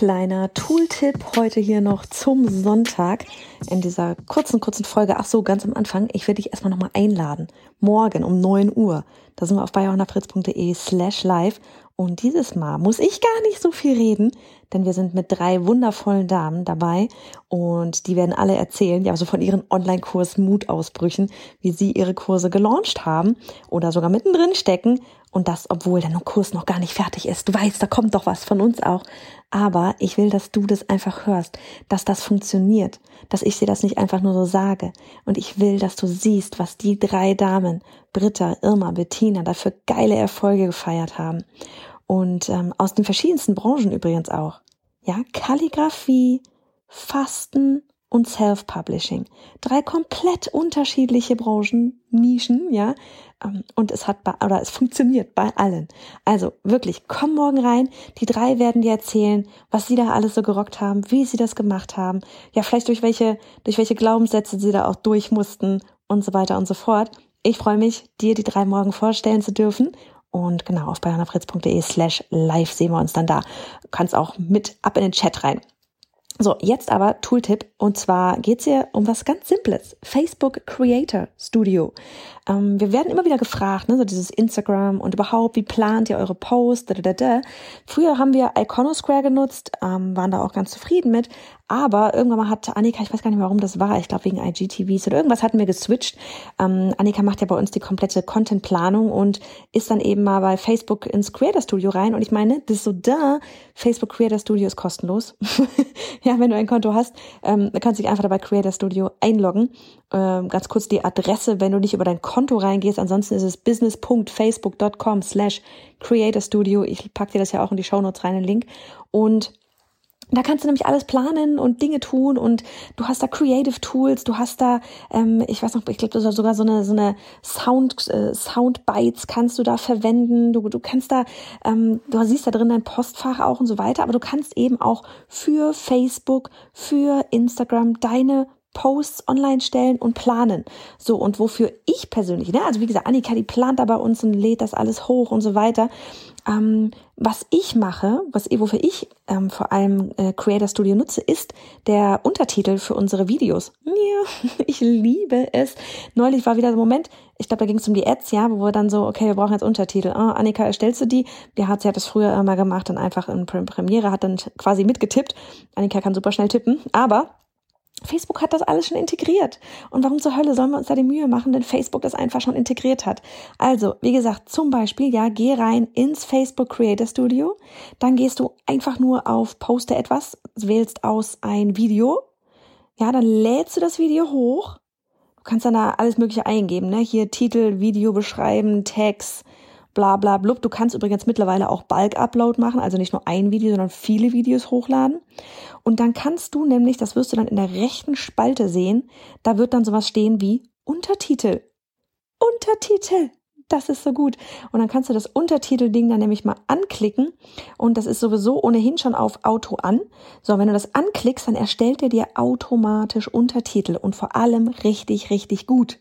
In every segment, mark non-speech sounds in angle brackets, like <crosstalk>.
Kleiner Tooltip heute hier noch zum Sonntag in dieser kurzen, kurzen Folge. Ach so, ganz am Anfang. Ich werde dich erstmal nochmal einladen. Morgen um 9 Uhr. Da sind wir auf bayerhonnerfritz.de slash live. Und dieses Mal muss ich gar nicht so viel reden, denn wir sind mit drei wundervollen Damen dabei und die werden alle erzählen, ja, so von ihren Online-Kurs Mutausbrüchen, wie sie ihre Kurse gelauncht haben oder sogar mittendrin stecken und das, obwohl der Kurs noch gar nicht fertig ist. Du weißt, da kommt doch was von uns auch. Aber ich will, dass du das einfach hörst, dass das funktioniert, dass ich dir das nicht einfach nur so sage. Und ich will, dass du siehst, was die drei Damen, Britta, Irma, Bettina, dafür geile Erfolge gefeiert haben. Und ähm, aus den verschiedensten Branchen übrigens auch. Ja, Kalligrafie, Fasten und Self-Publishing. Drei komplett unterschiedliche Branchen, Nischen, ja. Ähm, und es hat bei, oder es funktioniert bei allen. Also wirklich, komm morgen rein. Die drei werden dir erzählen, was sie da alles so gerockt haben, wie sie das gemacht haben. Ja, vielleicht durch welche, durch welche Glaubenssätze sie da auch durch mussten und so weiter und so fort. Ich freue mich, dir die drei morgen vorstellen zu dürfen. Und genau, auf bayernafritz.de slash live sehen wir uns dann da. Du kannst auch mit ab in den Chat rein. So, jetzt aber Tooltip. Und zwar geht's hier um was ganz Simples. Facebook Creator Studio. Ähm, wir werden immer wieder gefragt, ne, so dieses Instagram und überhaupt, wie plant ihr eure Posts? Da, da, da. Früher haben wir Iconosquare genutzt, ähm, waren da auch ganz zufrieden mit. Aber irgendwann mal hat Annika, ich weiß gar nicht warum das war, ich glaube wegen IGTVs oder irgendwas hatten wir geswitcht. Ähm, Annika macht ja bei uns die komplette Contentplanung und ist dann eben mal bei Facebook ins Creator Studio rein. Und ich meine, das ist so da, Facebook Creator Studio ist kostenlos. <laughs> ja, wenn du ein Konto hast, ähm, kannst du dich einfach dabei Creator Studio einloggen. Ähm, ganz kurz die Adresse, wenn du nicht über dein Konto reingehst. Ansonsten ist es business.facebook.com slash Creator Studio. Ich pack dir das ja auch in die Show Notes rein, den Link. Und da kannst du nämlich alles planen und Dinge tun und du hast da Creative Tools, du hast da, ähm, ich weiß noch, ich glaube, sogar so eine so eine Sound äh, Soundbites kannst du da verwenden. Du du kannst da, ähm, du siehst da drin dein Postfach auch und so weiter, aber du kannst eben auch für Facebook, für Instagram deine Posts online stellen und planen. So, und wofür ich persönlich, ne, also wie gesagt, Annika, die plant da bei uns und lädt das alles hoch und so weiter. Ähm, was ich mache, was wofür ich ähm, vor allem äh, Creator Studio nutze, ist der Untertitel für unsere Videos. Ja, <laughs> ich liebe es. Neulich war wieder der Moment, ich glaube, da ging es um die Ads, ja, wo wir dann so, okay, wir brauchen jetzt Untertitel. Ah, Annika, erstellst du die? Hat, sie hat das früher immer gemacht, dann einfach in Premiere, hat dann quasi mitgetippt. Annika kann super schnell tippen, aber Facebook hat das alles schon integriert. Und warum zur Hölle sollen wir uns da die Mühe machen, wenn Facebook das einfach schon integriert hat? Also, wie gesagt, zum Beispiel, ja, geh rein ins Facebook Creator Studio. Dann gehst du einfach nur auf Poste etwas, wählst aus ein Video. Ja, dann lädst du das Video hoch. Du kannst dann da alles Mögliche eingeben, ne? Hier Titel, Video beschreiben, Tags, bla bla blub. Du kannst übrigens mittlerweile auch Bulk-Upload machen, also nicht nur ein Video, sondern viele Videos hochladen. Und dann kannst du nämlich, das wirst du dann in der rechten Spalte sehen, da wird dann sowas stehen wie Untertitel. Untertitel. Das ist so gut. Und dann kannst du das Untertitelding dann nämlich mal anklicken. Und das ist sowieso ohnehin schon auf Auto an. So, wenn du das anklickst, dann erstellt er dir automatisch Untertitel und vor allem richtig, richtig gut.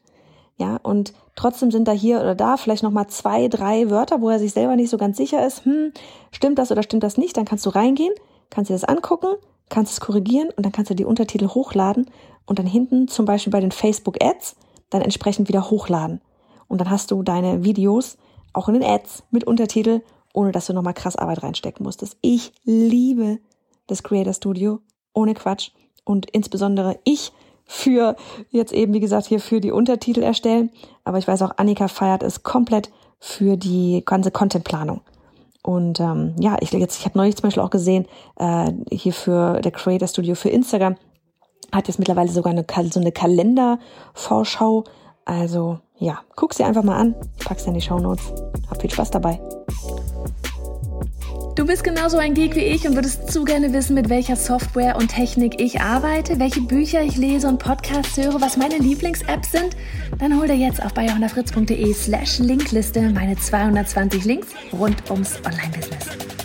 Ja, und trotzdem sind da hier oder da vielleicht nochmal zwei, drei Wörter, wo er sich selber nicht so ganz sicher ist, hm, stimmt das oder stimmt das nicht, dann kannst du reingehen, kannst dir das angucken, kannst es korrigieren und dann kannst du die Untertitel hochladen und dann hinten zum Beispiel bei den Facebook Ads dann entsprechend wieder hochladen. Und dann hast du deine Videos auch in den Ads mit Untertitel, ohne dass du nochmal krass Arbeit reinstecken musstest. Ich liebe das Creator Studio, ohne Quatsch. Und insbesondere ich für jetzt eben, wie gesagt, hier für die Untertitel erstellen. Aber ich weiß auch, Annika feiert es komplett für die ganze Contentplanung. Und ähm, ja, ich jetzt, ich habe neulich zum Beispiel auch gesehen, äh, hier für der Creator Studio für Instagram hat jetzt mittlerweile sogar eine, so eine Kalendervorschau. Also ja, guck sie einfach mal an. Ich pack's in die Show Notes. Hab viel Spaß dabei. Du bist genauso ein Geek wie ich und würdest zu gerne wissen, mit welcher Software und Technik ich arbeite, welche Bücher ich lese und Podcasts höre, was meine Lieblings-Apps sind? Dann hol dir jetzt auf bayerhonderfritz.de slash Linkliste meine 220 Links rund ums Online-Business.